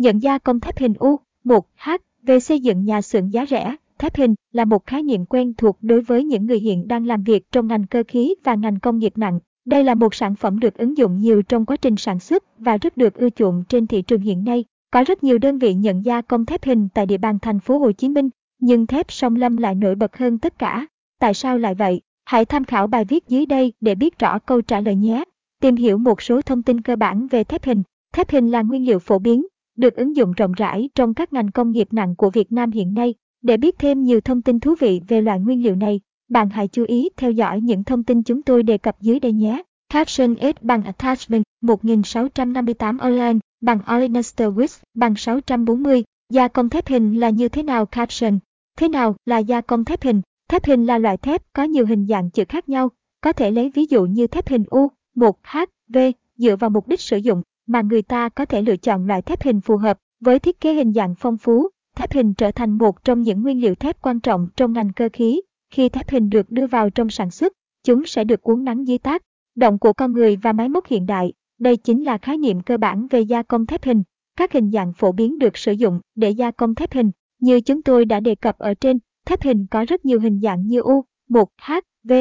Nhận gia công thép hình U, 1H, về xây dựng nhà xưởng giá rẻ, thép hình là một khái niệm quen thuộc đối với những người hiện đang làm việc trong ngành cơ khí và ngành công nghiệp nặng. Đây là một sản phẩm được ứng dụng nhiều trong quá trình sản xuất và rất được ưa chuộng trên thị trường hiện nay. Có rất nhiều đơn vị nhận gia công thép hình tại địa bàn thành phố Hồ Chí Minh, nhưng thép sông Lâm lại nổi bật hơn tất cả. Tại sao lại vậy? Hãy tham khảo bài viết dưới đây để biết rõ câu trả lời nhé. Tìm hiểu một số thông tin cơ bản về thép hình. Thép hình là nguyên liệu phổ biến, được ứng dụng rộng rãi trong các ngành công nghiệp nặng của Việt Nam hiện nay. Để biết thêm nhiều thông tin thú vị về loại nguyên liệu này, bạn hãy chú ý theo dõi những thông tin chúng tôi đề cập dưới đây nhé. Caption S bằng Attachment 1658 Online bằng Olenester Wix bằng 640. Gia công thép hình là như thế nào Caption? Thế nào là gia công thép hình? Thép hình là loại thép có nhiều hình dạng chữ khác nhau, có thể lấy ví dụ như thép hình U, 1H, V, dựa vào mục đích sử dụng mà người ta có thể lựa chọn loại thép hình phù hợp với thiết kế hình dạng phong phú. Thép hình trở thành một trong những nguyên liệu thép quan trọng trong ngành cơ khí. Khi thép hình được đưa vào trong sản xuất, chúng sẽ được uốn nắn dưới tác động của con người và máy móc hiện đại. Đây chính là khái niệm cơ bản về gia công thép hình. Các hình dạng phổ biến được sử dụng để gia công thép hình. Như chúng tôi đã đề cập ở trên, thép hình có rất nhiều hình dạng như U, 1H, V.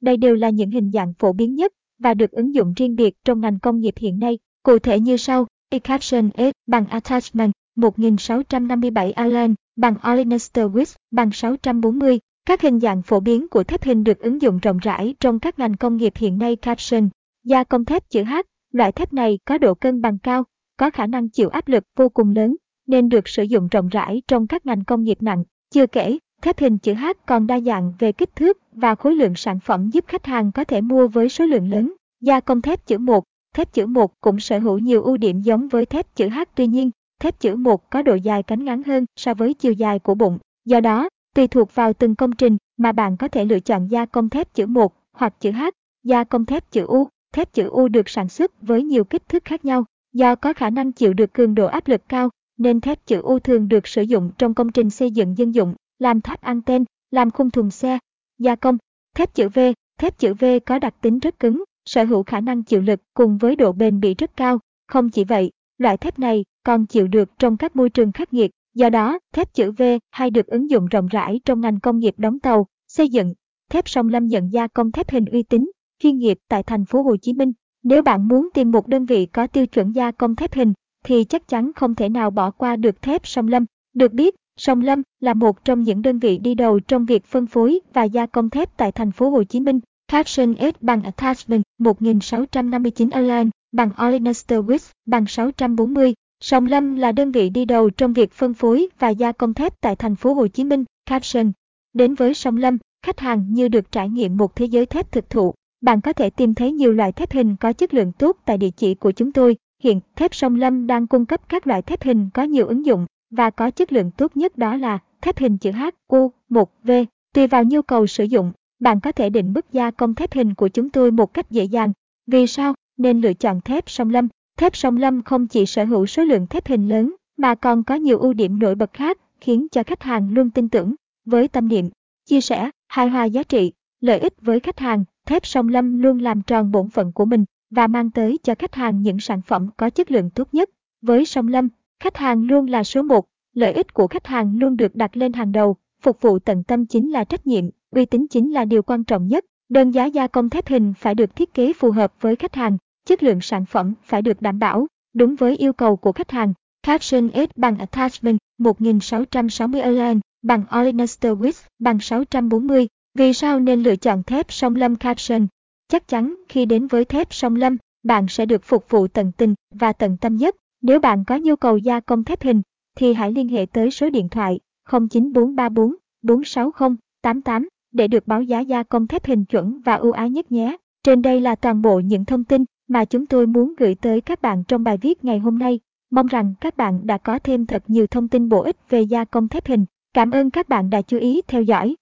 Đây đều là những hình dạng phổ biến nhất và được ứng dụng riêng biệt trong ngành công nghiệp hiện nay. Cụ thể như sau, caption S bằng Attachment 1657 Allen bằng Olenester Wix bằng 640. Các hình dạng phổ biến của thép hình được ứng dụng rộng rãi trong các ngành công nghiệp hiện nay caption. Gia công thép chữ H, loại thép này có độ cân bằng cao, có khả năng chịu áp lực vô cùng lớn, nên được sử dụng rộng rãi trong các ngành công nghiệp nặng. Chưa kể, thép hình chữ H còn đa dạng về kích thước và khối lượng sản phẩm giúp khách hàng có thể mua với số lượng lớn. Gia công thép chữ 1, thép chữ 1 cũng sở hữu nhiều ưu điểm giống với thép chữ H tuy nhiên, thép chữ 1 có độ dài cánh ngắn hơn so với chiều dài của bụng. Do đó, tùy thuộc vào từng công trình mà bạn có thể lựa chọn gia công thép chữ 1 hoặc chữ H, gia công thép chữ U. Thép chữ U được sản xuất với nhiều kích thước khác nhau. Do có khả năng chịu được cường độ áp lực cao, nên thép chữ U thường được sử dụng trong công trình xây dựng dân dụng, làm tháp anten, làm khung thùng xe. Gia công Thép chữ V Thép chữ V có đặc tính rất cứng, sở hữu khả năng chịu lực cùng với độ bền bỉ rất cao. Không chỉ vậy, loại thép này còn chịu được trong các môi trường khắc nghiệt. Do đó, thép chữ V hay được ứng dụng rộng rãi trong ngành công nghiệp đóng tàu, xây dựng. Thép sông Lâm nhận gia công thép hình uy tín, chuyên nghiệp tại thành phố Hồ Chí Minh. Nếu bạn muốn tìm một đơn vị có tiêu chuẩn gia công thép hình, thì chắc chắn không thể nào bỏ qua được thép sông Lâm. Được biết, Sông Lâm là một trong những đơn vị đi đầu trong việc phân phối và gia công thép tại thành phố Hồ Chí Minh. Caption S bằng Attachment 1659 Align bằng Olenester Wix bằng 640. Sòng Lâm là đơn vị đi đầu trong việc phân phối và gia công thép tại thành phố Hồ Chí Minh. Caption Đến với Sòng Lâm, khách hàng như được trải nghiệm một thế giới thép thực thụ. Bạn có thể tìm thấy nhiều loại thép hình có chất lượng tốt tại địa chỉ của chúng tôi. Hiện, thép Sông Lâm đang cung cấp các loại thép hình có nhiều ứng dụng và có chất lượng tốt nhất đó là thép hình chữ H, U, 1V. Tùy vào nhu cầu sử dụng, bạn có thể định mức gia công thép hình của chúng tôi một cách dễ dàng. Vì sao? Nên lựa chọn thép sông lâm. Thép sông lâm không chỉ sở hữu số lượng thép hình lớn, mà còn có nhiều ưu điểm nổi bật khác, khiến cho khách hàng luôn tin tưởng. Với tâm niệm, chia sẻ, hài hòa giá trị, lợi ích với khách hàng, thép sông lâm luôn làm tròn bổn phận của mình và mang tới cho khách hàng những sản phẩm có chất lượng tốt nhất. Với sông lâm, khách hàng luôn là số một, lợi ích của khách hàng luôn được đặt lên hàng đầu, phục vụ tận tâm chính là trách nhiệm, uy tín chính là điều quan trọng nhất. Đơn giá gia công thép hình phải được thiết kế phù hợp với khách hàng, chất lượng sản phẩm phải được đảm bảo, đúng với yêu cầu của khách hàng. Caption S bằng Attachment 1660 Align bằng Olenester Width bằng 640. Vì sao nên lựa chọn thép song lâm Caption? Chắc chắn khi đến với thép song lâm, bạn sẽ được phục vụ tận tình và tận tâm nhất. Nếu bạn có nhu cầu gia công thép hình, thì hãy liên hệ tới số điện thoại 0943446088 để được báo giá gia công thép hình chuẩn và ưu ái nhất nhé. Trên đây là toàn bộ những thông tin mà chúng tôi muốn gửi tới các bạn trong bài viết ngày hôm nay. Mong rằng các bạn đã có thêm thật nhiều thông tin bổ ích về gia công thép hình. Cảm ơn các bạn đã chú ý theo dõi.